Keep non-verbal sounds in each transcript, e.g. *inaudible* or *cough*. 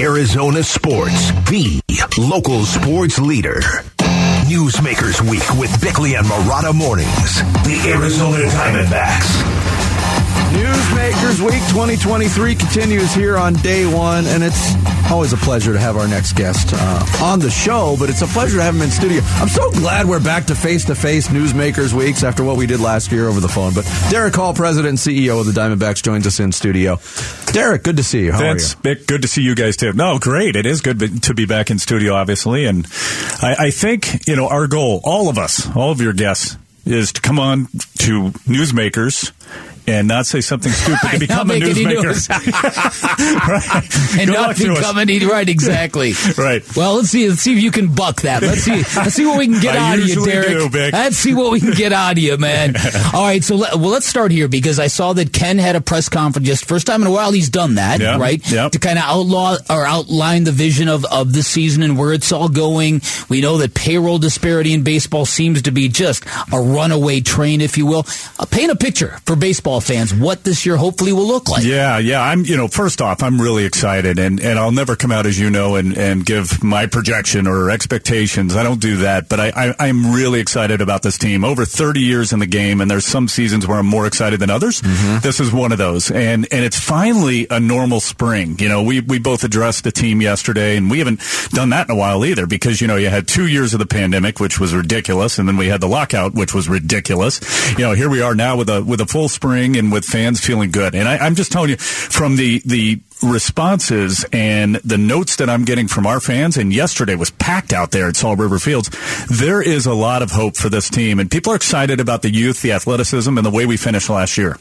Arizona Sports, the local sports leader. Newsmakers Week with Bickley and Marotta Mornings. The Arizona Diamondbacks. Newsmakers Week 2023 continues here on day one, and it's always a pleasure to have our next guest uh, on the show, but it's a pleasure to have him in studio. I'm so glad we're back to face to face Newsmakers Weeks after what we did last year over the phone. But Derek Hall, President and CEO of the Diamondbacks, joins us in studio. Derek, good to see you. How Vince, are you? good to see you guys too. No, great. It is good to be back in studio, obviously. And I, I think, you know, our goal, all of us, all of your guests, is to come on to Newsmakers and not say something stupid to *laughs* become a newsmaker. *laughs* right. And Good not become any right, exactly. *laughs* right. Well, let's see. Let's see if you can buck that. Let's see. Let's see what we can get I out of you, Derek. Do, let's see what we can get out of you, man. All right. So let, well, let's start here because I saw that Ken had a press conference just first time in a while. He's done that, yeah. right? Yeah. To kind of outlaw or outline the vision of of the season and where it's all going. We know that payroll disparity in baseball seems to be just a runaway train, if you will. Uh, paint a picture for baseball fans what this year hopefully will look like. Yeah, yeah. I'm, you know, first off, I'm really excited, and, and I'll never come out, as you know, and, and give my projection or expectations. I don't do that, but I, I, am really excited about this team. Over 30 years in the game, and there's some seasons where I'm more excited than others. Mm-hmm. This is one of those, and and it's finally a normal spring. You know, we we both addressed the team yesterday, and we haven't done that in a while either, because you know you had two years of the pandemic, which was ridiculous, and then we had the lockout, which was ridiculous. You know, here we are now with a with a full spring and with fans feeling good. And I, am just telling you from the the responses and the notes that I'm getting from our fans, and yesterday was packed out there at Salt River Fields. There is a lot of hope for this team, and people are excited about the youth, the athleticism, and the way we finished last year.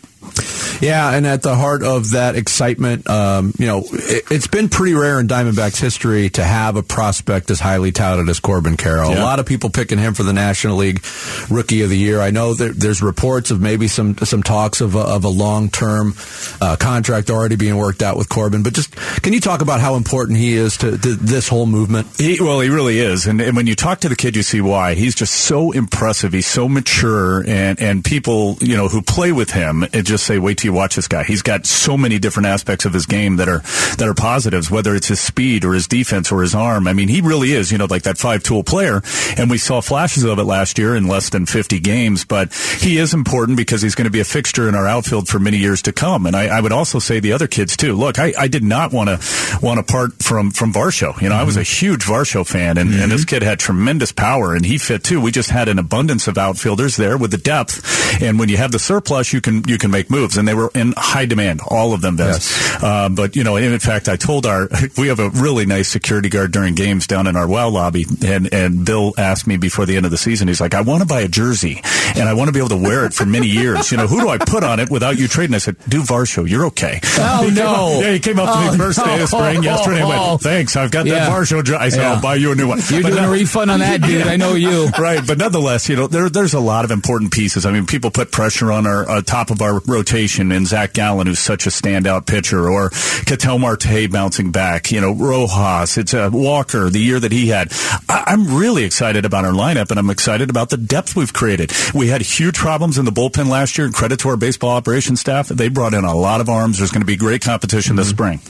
Yeah, and at the heart of that excitement, um, you know, it, has been pretty rare in Diamondbacks history to have a prospect as highly touted as Corbin Carroll. Yeah. A lot of people picking him for the National League Rookie of the Year. I know that there's reports of maybe some some talks of a, of a long term uh, contract already being worked out with Corbin. But just can you talk about how important he is to, to this whole movement? He, well, he really is, and, and when you talk to the kid, you see why. He's just so impressive. He's so mature, and and people you know who play with him, it just say, wait till you watch this guy. He's got so many different aspects of his game that are that are positives, whether it's his speed or his defense or his arm. I mean, he really is, you know, like that five tool player. And we saw flashes of it last year in less than 50 games, but he is important because he's going to be a fixture in our outfield for many years to come. And I, I would also say the other kids too. Look, I, I did not want to want to part from from Varsho. You know, mm-hmm. I was a mm-hmm. huge Varsho fan, and, mm-hmm. and this kid had tremendous power, and he fit too. We just had an abundance of outfielders there with the depth, and when you have the surplus, you can you can make moves and they were in high demand, all of them. Yes. Uh, but, you know, in fact, I told our, *laughs* we have a really nice security guard during games down in our well lobby, and, and Bill asked me before the end of the season, he's like, I want to buy a jersey, and I want to be able to wear it for many years. You know, who do I put on it without you trading? I said, do Varsho, you're okay. Oh, he no. Up, yeah, he came up to oh, me first no. day of spring yesterday and went, thanks, I've got yeah. that Varsho jersey. I said, yeah. I'll buy you a new one. You're but doing a refund on that, dude. I know you. *laughs* right, but nonetheless, you know, there, there's a lot of important pieces. I mean, people put pressure on our uh, top of our rotation, and Zach Gallen, who's such a standout pitcher, or Ketel Marte bouncing back, you know, Rojas, it's a Walker, the year that he had. I, am really excited about our lineup, and I'm excited about the depth we've created. We had huge problems in the bullpen last year, and credit to our baseball operations staff. They brought in a lot of arms. There's going to be great competition mm-hmm. this spring.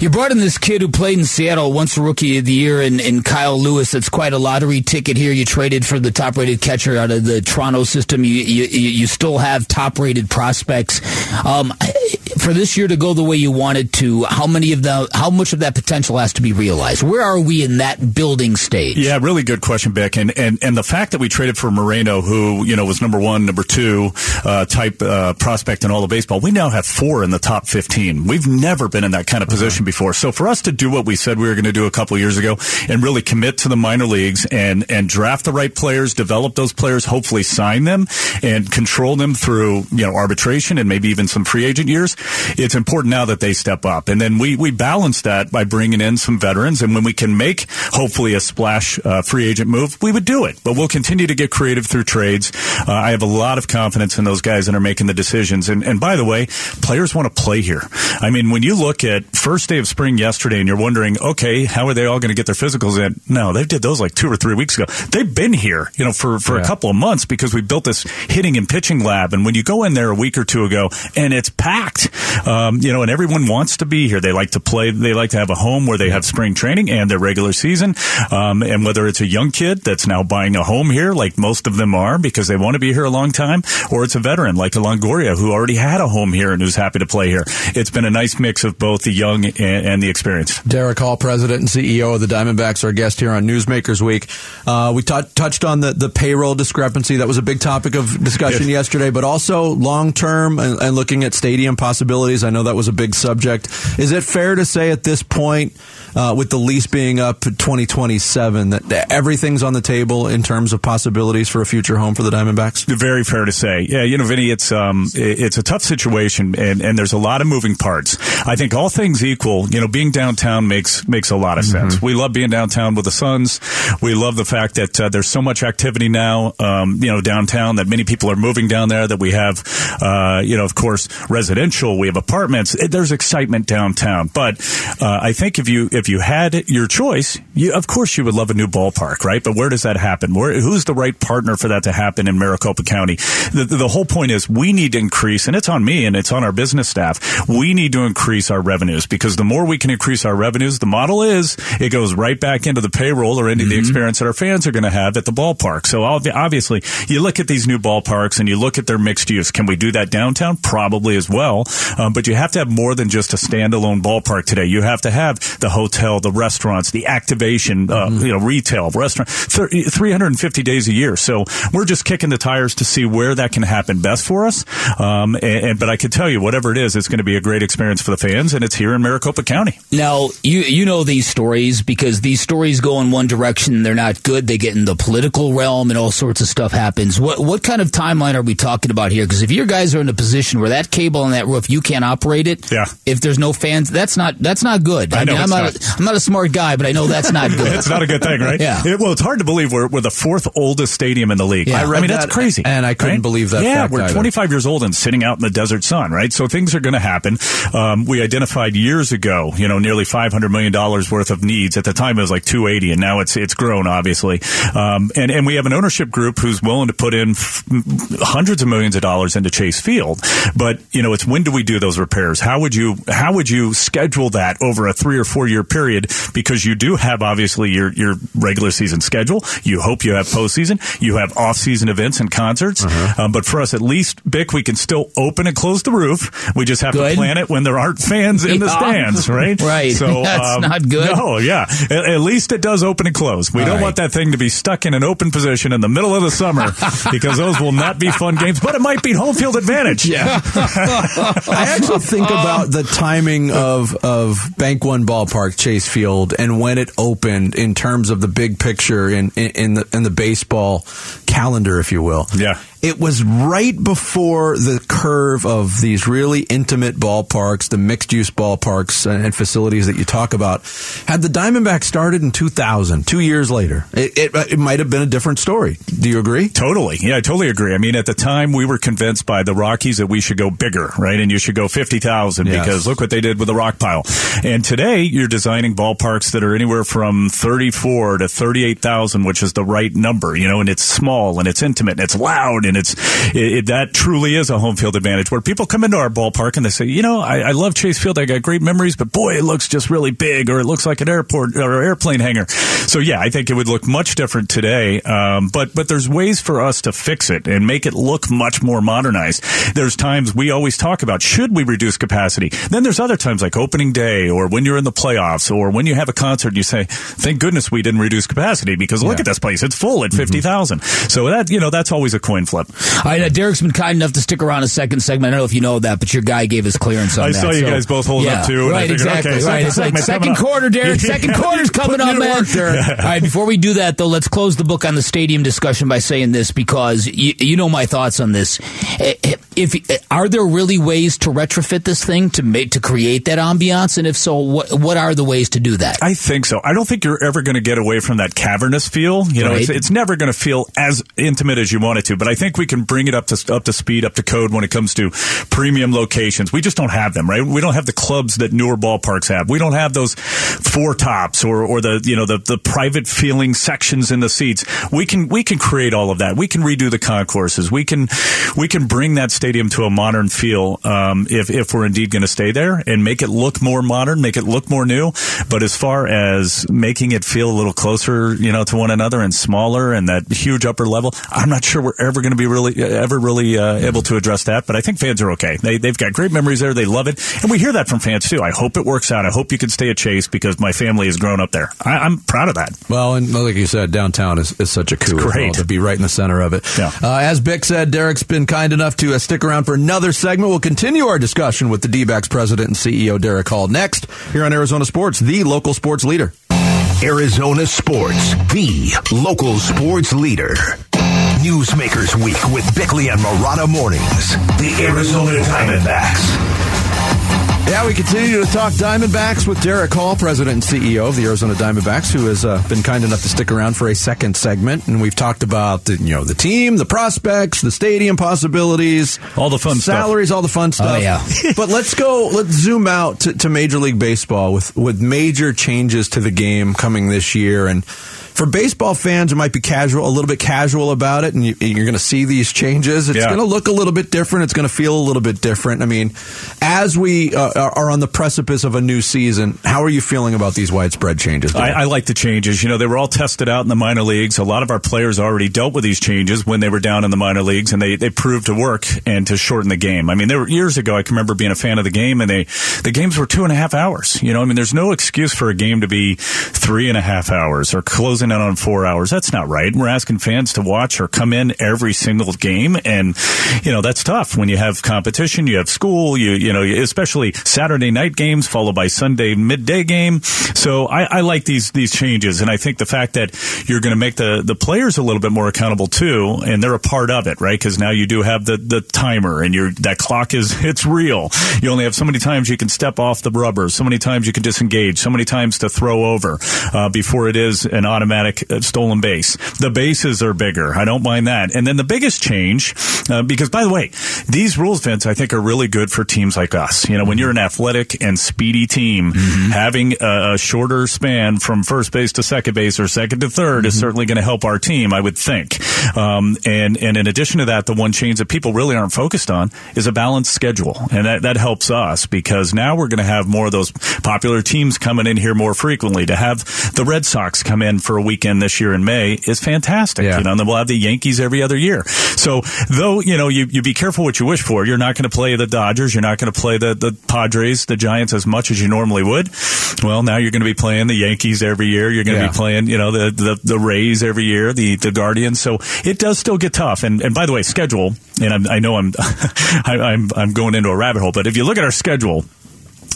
You brought in this kid who played in Seattle, once a rookie of the year, in, in Kyle Lewis. That's quite a lottery ticket here. You traded for the top rated catcher out of the Toronto system. You, you, you still have top rated prospects. Um, for this year to go the way you wanted to, how many of the, how much of that potential has to be realized? Where are we in that building stage? Yeah, really good question, Beck. And, and, and the fact that we traded for Moreno, who, you know, was number one, number two, uh, type, uh, prospect in all of baseball, we now have four in the top 15. We've never been in that kind of position uh-huh. before. So for us to do what we said we were going to do a couple years ago and really commit to the minor leagues and, and draft the right players, develop those players, hopefully sign them and control them through, you know, arbitration and maybe even some free agent years, it's important now that they step up. And then we, we balance that by bringing in some veterans. And when we can make hopefully a splash uh, free agent move, we would do it. But we'll continue to get creative through trades. Uh, I have a lot of confidence in those guys that are making the decisions. And, and by the way, players want to play here. I mean, when you look at first day of spring yesterday and you're wondering, okay, how are they all going to get their physicals in? No, they did those like two or three weeks ago. They've been here, you know, for, for yeah. a couple of months because we built this hitting and pitching lab. And when you go in there a week or two ago and it's packed, um, you know, and everyone wants to be here. They like to play. They like to have a home where they have spring training and their regular season. Um, and whether it's a young kid that's now buying a home here, like most of them are because they want to be here a long time, or it's a veteran like a Longoria who already had a home here and who's happy to play here. It's been a nice mix of both the young and, and the experienced. Derek Hall, president and CEO of the Diamondbacks, our guest here on Newsmakers Week. Uh, we t- touched on the, the payroll discrepancy. That was a big topic of discussion yesterday, but also long term and, and looking at stadium possibilities. I know that was a big subject. Is it fair to say at this point, uh, with the lease being up 2027, that everything's on the table in terms of possibilities for a future home for the Diamondbacks? Very fair to say. Yeah, you know, Vinny, it's um, it's a tough situation, and, and there's a lot of moving parts. I think all things equal, you know, being downtown makes makes a lot of sense. Mm-hmm. We love being downtown with the Suns. We love the fact that uh, there's so much activity now, um, you know, downtown that many people are moving down there. That we have, uh, you know, of course, residential. We have apartments. There's excitement downtown, but uh, I think if you if if you had your choice, you, of course you would love a new ballpark, right? But where does that happen? Where, who's the right partner for that to happen in Maricopa County? The, the whole point is we need to increase, and it's on me and it's on our business staff. We need to increase our revenues because the more we can increase our revenues, the model is it goes right back into the payroll or into mm-hmm. the experience that our fans are going to have at the ballpark. So obviously, you look at these new ballparks and you look at their mixed use. Can we do that downtown? Probably as well. Um, but you have to have more than just a standalone ballpark today. You have to have the hotel hotel, the restaurants, the activation, uh, mm-hmm. you know, retail, restaurant, 350 days a year. So we're just kicking the tires to see where that can happen best for us. Um, and, and, but I can tell you, whatever it is, it's going to be a great experience for the fans, and it's here in Maricopa County. Now, you you know these stories because these stories go in one direction, they're not good. They get in the political realm, and all sorts of stuff happens. What what kind of timeline are we talking about here? Because if your guys are in a position where that cable on that roof, you can't operate it. Yeah. If there's no fans, that's not that's not good. I, I know, I'm not, not I'm not a smart guy, but I know that's not good. *laughs* it's not a good thing, right? yeah. It, well, it's hard to believe we're, we're the fourth oldest stadium in the league. Yeah, I, I mean, that's crazy. And I couldn't right? believe that. Yeah, we're either. 25 years old and sitting out in the desert sun, right? So things are going to happen. Um, we identified years ago, you know, nearly 500 million dollars worth of needs. At the time, it was like 280, and now it's it's grown, obviously. Um, and and we have an ownership group who's willing to put in f- hundreds of millions of dollars into Chase Field. But you know, it's when do we do those repairs? How would you how would you schedule that over a three or four year period? Because you do have obviously your your regular season schedule. You hope you have postseason. You have off season events and concerts. Uh-huh. Um, but for us, at least, Bick, we can still open and close the roof. We just have good. to plan it when there aren't fans in the stands, right? *laughs* right. So *laughs* that's um, not good. No, yeah. At, at, least it does open and close. We All don't right. want that thing to be stuck in an open position in the middle of the summer *laughs* because those will not be fun games. But it might be home field advantage. Yeah. I actually think about the timing of of Bank One Chase Field, and when it opened in terms of the big picture in in, in the in the baseball calendar, if you will. Yeah it was right before the curve of these really intimate ballparks, the mixed use ballparks and facilities that you talk about. Had the Diamondbacks started in 2000, two years later, it, it, it might have been a different story. Do you agree? Totally. Yeah, I totally agree. I mean, at the time, we were convinced by the Rockies that we should go bigger, right? And you should go 50,000 yes. because look what they did with the rock pile. And today, you're designing ballparks that are anywhere from 34 to 38,000, which is the right number, you know, and it's small and it's intimate and it's loud and and it's it, that truly is a home field advantage where people come into our ballpark and they say, you know, I, I, love Chase Field, I got great memories, but boy, it looks just really big, or it looks like an airport or airplane hangar. So yeah, I think it would look much different today. Um, but but there's ways for us to fix it and make it look much more modernized. There's times we always talk about should we reduce capacity. Then there's other times like opening day or when you're in the playoffs or when you have a concert and you say, thank goodness we didn't reduce capacity because look yeah. at this place, it's full at mm-hmm. fifty thousand. So that you know that's always a coin flip. All right, uh, Derek's been kind enough to stick around a second segment. I don't know if you know that, but your guy gave his clearance on I that. I saw you so, guys both holding yeah, up too. Right, figured, exactly. Okay, right, it's like second quarter, Derek. *laughs* Second quarter's coming up, man. All right, before we do that though, let's close the book on the stadium discussion by saying this because you, you know my thoughts on this. Eh, eh, if are there really ways to retrofit this thing to make to create that ambiance, and if so, what what are the ways to do that? I think so. I don't think you're ever going to get away from that cavernous feel. You know, right. it's, it's never going to feel as intimate as you want it to. But I think think we can bring it up to up to speed, up to code when it comes to premium locations. We just don't have them, right? We don't have the clubs that newer ballparks have. We don't have those four tops or, or the you know the, the private feeling sections in the seats. We can we can create all of that. We can redo the concourses. We can we can bring that stadium to a modern feel um, if if we're indeed going to stay there and make it look more modern, make it look more new. But as far as making it feel a little closer, you know, to one another and smaller and that huge upper level, I'm not sure we're ever going to be really ever really uh, able to address that. But I think fans are okay. They they've got great memories there. They love it, and we hear that from fans too. I hope it works out. I hope you can stay at Chase because my family has grown up there. I, am proud of that. Well, and like you said, downtown is, is such a coup. It's great well, to be right in the center of it. Yeah. Uh, as Bick said, Derek's been kind enough to uh, stick around for another segment. We'll continue our discussion with the D-backs president and CEO Derek Hall next here on Arizona Sports, the local sports leader. Arizona Sports, the local sports leader. Newsmakers Week with Bickley and Marotta Mornings. The Arizona Diamondbacks. Yeah, we continue to talk Diamondbacks with Derek Hall, president and CEO of the Arizona Diamondbacks, who has uh, been kind enough to stick around for a second segment. And we've talked about the, you know the team, the prospects, the stadium possibilities, all the fun salaries, stuff. all the fun stuff. Oh, yeah. *laughs* but let's go. Let's zoom out to, to Major League Baseball with with major changes to the game coming this year and for baseball fans who might be casual, a little bit casual about it, and you, are going to see these changes, it's yeah. going to look a little bit different. It's going to feel a little bit different. I mean, as we uh, are on the precipice of a new season, how are you feeling about these widespread changes? I, I, like the changes. You know, they were all tested out in the minor leagues. A lot of our players already dealt with these changes when they were down in the minor leagues, and they, they proved to work and to shorten the game. I mean, there were years ago, I can remember being a fan of the game, and they the games were two and a half hours. You know, I mean, there's no excuse for a game to be three and a half hours or closing in on four hours. That's not right. We're asking fans to watch or come in every single game, and you know that's tough when you have competition, you have school, you you know, especially Saturday night games followed by Sunday midday game. So I, I like these these changes, and I think the fact that you're going to make the the players a little bit more accountable too, and they're a part of it, right? Because now you do have the the timer, and your that clock is it's real. You only have so many times you can step off the rubber, so many times you can disengage, so many times to throw over uh, before it is an automatic stolen base. The bases are bigger. I don't mind that. And then the biggest change, uh, because by the way, these rules, Vince, I think are really good for teams like us. You know, when you're an athletic and speedy team, mm-hmm. having a, a, shorter span from first base to second base or second to 3rd mm-hmm. is certainly going to help our team, I would think. Um, and, and in addition to that, the one change that people really aren't focused on is a balanced schedule. And that, that helps us because now we're going to have more of those popular teams coming in here more frequently. To have the Red Sox come in for a weekend this year in May is fantastic. Yeah. You know, and then we'll have the Yankees every other year. So though, you know, you, you be careful what you wish for. You're not going to play the Dodgers. You're not going to play the, the Padres, the Giants as much as you normally would. Well, now you're going to be playing the Yankees every year. You're going to yeah. be playing, you know, the, the, the Rays every year, the, the Guardians. So it does still get tough. And, and by the way, schedule, and I'm, i know I'm, *laughs* I, I'm, I'm going into a rabbit hole, but if you look at our schedule,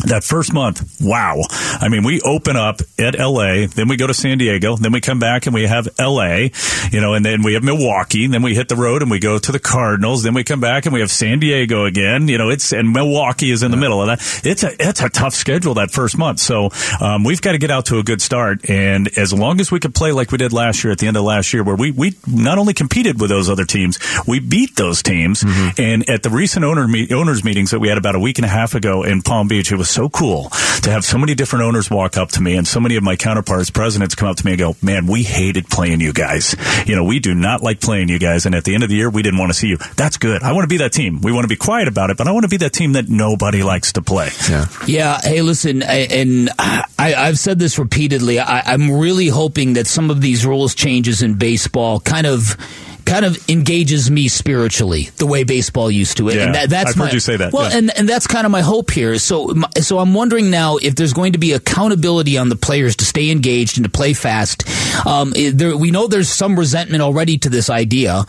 that first month, wow. I mean, we open up at LA, then we go to San Diego, then we come back and we have LA, you know, and then we have Milwaukee, then we hit the road and we go to the Cardinals, then we come back and we have San Diego again, you know, it's, and Milwaukee is in the middle of that. It's a, it's a tough schedule that first month. So, um, we've got to get out to a good start. And as long as we can play like we did last year at the end of last year, where we, we not only competed with those other teams, we beat those teams. Mm-hmm. And at the recent owner me- owners meetings that we had about a week and a half ago in Palm Beach, it was so cool to have so many different owners walk up to me and so many of my counterparts, presidents come up to me and go, man, we hated playing you guys. You know, we do not like playing you guys. And at the end of the year, we didn't want to see you. That's good. I want to be that team. We want to be quiet about it, but I want to be that team that nobody likes to play. Yeah. Yeah. Hey, listen, and I, have said this repeatedly. I, I'm really hoping that some of these rules changes in baseball kind of kind of engages me spiritually the way baseball used to. It. Yeah, and that, that's I've my, heard you say that. Well, and, and that's kind of my hope here. So, so I'm wondering now if there's going to be accountability on the players to stay engaged and to play fast. Um, eh, there, we know there's some resentment already to this idea.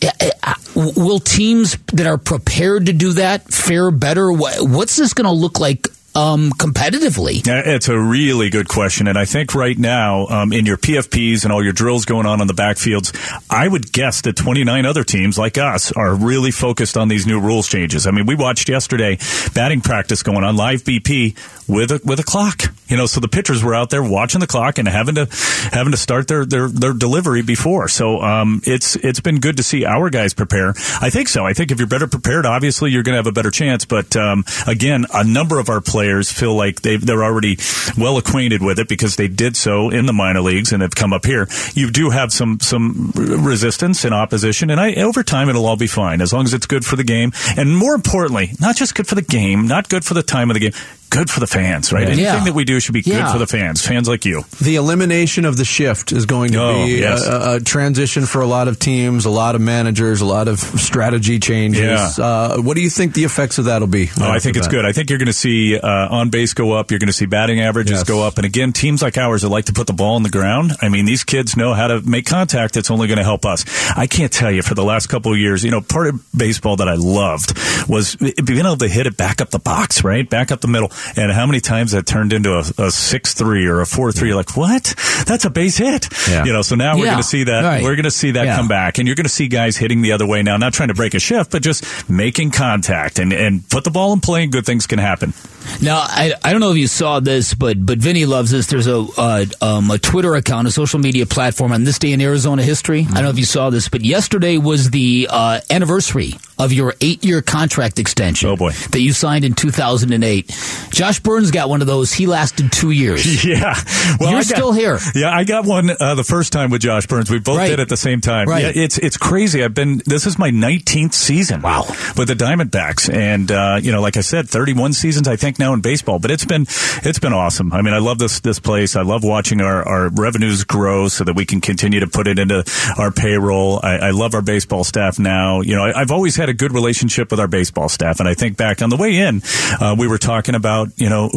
Eh, eh, uh, will teams that are prepared to do that fare better? What's this going to look like um, competitively? It's a really good question, and I think right now um, in your PFPs and all your drills going on on the backfields, I would guess that 29 other teams like us are really focused on these new rules changes. I mean, we watched yesterday batting practice going on live BP with a with a clock. You know, so the pitchers were out there watching the clock and having to having to start their their, their delivery before. So um, it's it's been good to see our guys prepare. I think so. I think if you're better prepared, obviously you're going to have a better chance. But um, again, a number of our players feel like they they're already well acquainted with it because they did so in the minor leagues and have come up here. You do have some some resistance and opposition, and I over time it'll all be fine as long as it's good for the game, and more importantly, not just good for the game, not good for the time of the game good for the fans, right? Anything Yeah. that we do should be Yeah. good for the fans, fans like you. The elimination of the shift is going to Oh, be yes. a, a transition for a lot of teams, a lot of managers, a lot of strategy changes. Yeah. Uh, what do you think the effects of that will be? Oh, I think it's good. I think you're going to see uh, on base go up. You're going to see batting averages Yes. go up. And again, teams like ours that like to put the ball on the ground. I mean, these kids know how to make contact. That's only going to help us. I can't tell you for the last couple of years. You know, part of baseball that I loved was being able to hit it back up the box, right, back up the middle. And how many times that turned into a, a six three or a four three? You're like, what? That's a base hit. Yeah. You know. So now we're Yeah. going to see that. Right. We're going to see that Yeah. come back, and you're going to see guys hitting the other way now. Not trying to break a shift, but just making contact and and put the ball in play. and Good things can happen. Now, I, I don't know if you saw this, but but Vinny loves this. There's a uh, um, a Twitter account, a social media platform on this day in Arizona history. I don't know if you saw this, but yesterday was the uh, anniversary of your eight year contract extension. Oh, boy. that you signed in 2008. Josh Byrnes got one of those. He lasted two years. *laughs* Yeah. Well, You're got- still here. Yeah, I got one uh, the first time with Josh Byrnes. We both Right. did at the same time. Right. Yeah, it's it's crazy. I've been this is my 19th season. Wow. With the Diamondbacks, and uh, you know, like I said, 31 seasons I think now in baseball. But it's been it's been awesome. I mean, I love this this place. I love watching our, our revenues grow so that we can continue to put it into our payroll. I, I love our baseball staff now. You know, I, I've always had a good relationship with our baseball staff, and I think back on the way in, uh, we were talking about you know,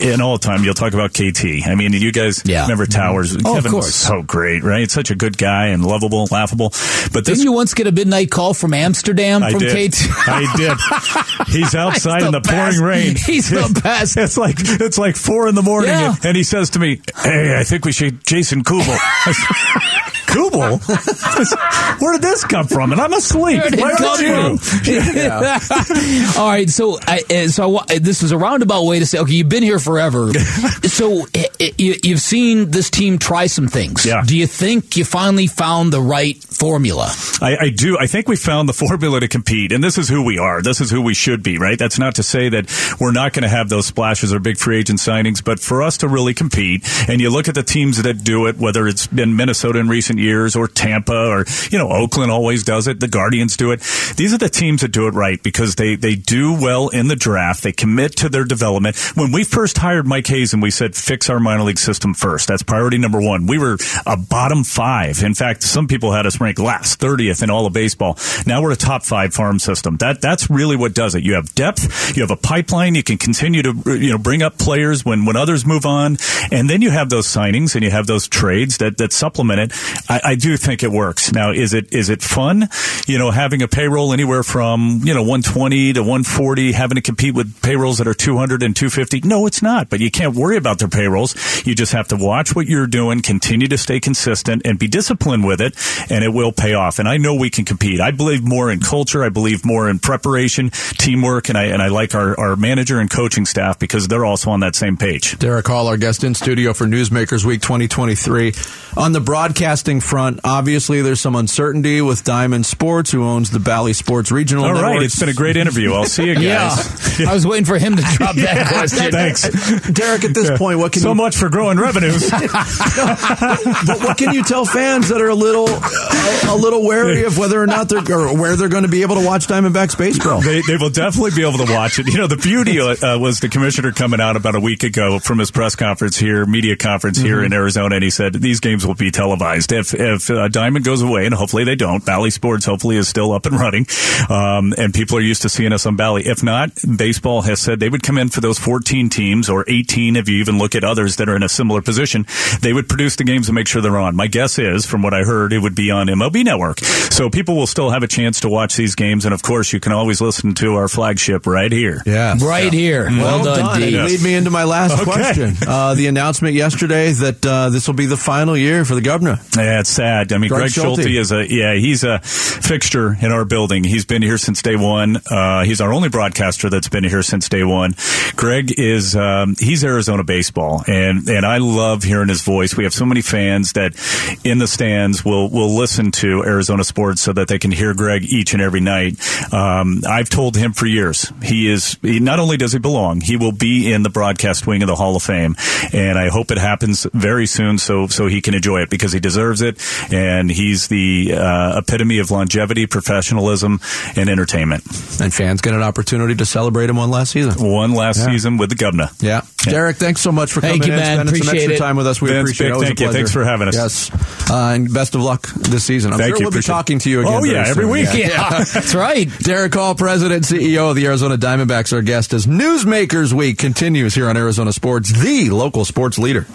in all time you'll talk about KT. I mean, you guys Yeah. remember Towers? Oh, of Kevin was course. so great, right? Such a good guy and lovable, laughable. But this Didn't you once get a midnight call from Amsterdam I from did. KT? I did. He's *laughs* outside He's in the the pouring rain. *laughs* He's the *laughs* best. It's like it's like four in the morning, Yeah. and, and he says to me, "Hey, I think we should Jason Kubel." Kubel? *laughs* *laughs* Where did this come from? And I'm asleep. Where did it Why come aren't you? *laughs* All right, so I, uh, so I, this is a roundabout way to say, okay, you've been here forever, so uh, you, you've seen this team try some things. Yeah. Do you think you finally found the right formula? I, I do. I think we found the formula to compete, and this is who we are. This is who we should be, right? That's not to say that we're not going to have those splashes or big free agent signings, but for us to really compete, and you look at the teams that do it, whether it's been Minnesota in recent years or Tampa or, you know, Oakland always does it. The Guardians do it. These are the teams that do it right because they, they do well in the draft. They commit to their development. When we first hired Mike Hazen and we said fix our minor league system first. That's priority number one. We were a bottom five. In fact, some people had us ranked last, 30th in all of baseball. Now we're a top five farm system. That, that's really what does it. You have depth. You have a pipeline. You can continue to, you know, bring up players when, when others move on. And then you have those signings and you have those trades that, that supplement it. I, I do think it works. Now, is it, is it fun? You know, having a payroll anywhere from, you know, 120 to 140, having to compete with payrolls that are 200 and 250? No, it's not. But you can't worry about their payrolls. You just have to watch what you're doing, continue to stay consistent and be disciplined with it, and it will pay off. And I know we can compete. I believe more in culture. I believe more in preparation, teamwork, and I, and I like our, our manager and coaching staff because they're also on that same page. Derek Hall, our guest in studio for Newsmakers Week 2023. On the broadcasting front, obviously there's some uncertainty with Diamond Sports, who owns the Bally Sports Regional All Network. right. It's been a great interview. I'll see you *laughs* guys. yeah. I was waiting for him to drop *laughs* that question. Thanks. Derek, at this point, what can so you, much for growing revenues. *laughs* but what can you tell fans that are a little a, a little wary of whether or not they're or where they're going to be able to watch Diamondbacks baseball? they, they will definitely be able to watch it. You know, the beauty uh, was the commissioner coming out about a week ago from his press conference here, media conference here Mm-hmm. in Arizona, and he said these games will be televised. If if uh, Diamond goes away, and hopefully they don't, Bally Sports hopefully is still up and running, um, and people are used to seeing us on Bally. If not, baseball has said they would come in for those 14 teams or 18 if you even look at others that are in a similar position, they would produce the games and make sure they're on. My guess is, from what I heard, it would be on MLB Network. So people will still have a chance to watch these games. And of course, you can always listen to our flagship right here. Yeah. Right here. Well, Well, done, done. D. Lead me into my last Okay. question. Uh, the announcement yesterday that uh, this will be the final year for the governor. Yeah, it's sad. I mean, Greg Greg, Schulte. Schulte. is a yeah, he's a fixture in our building. He's been here since day one. Uh, he's our only broadcaster that's been here since day one. Greg is um, he's Arizona baseball, and and I love hearing his voice. We have so many fans that in the stands will will listen to Arizona sports so that they can hear Greg each and every night. Um, I've told him for years he is he, not only does he belong, he will be in the broadcast wing of the Hall of Fame, and I hope it happens very soon so so he can enjoy it because he deserves it, and he's the uh, epitome of longevity, professionalism, and entertainment. And fans get an opportunity to celebrate him one last season. One last Yeah. season with the governor. Yeah. Derek, thanks so much for Thank coming you, in, man. spending some Appreciate extra it. time with us. We Vince, appreciate big it. Thank you. Thanks for having us. Yes. Uh, and best of luck this season. I'm Thank sure you. we'll be Appreciate it. talking to you again. Oh, very yeah, every soon. week. Yeah, *laughs* that's right. Derek Hall, President CEO of the Arizona Diamondbacks, our guest as Newsmakers Week continues here on Arizona Sports, the local sports leader.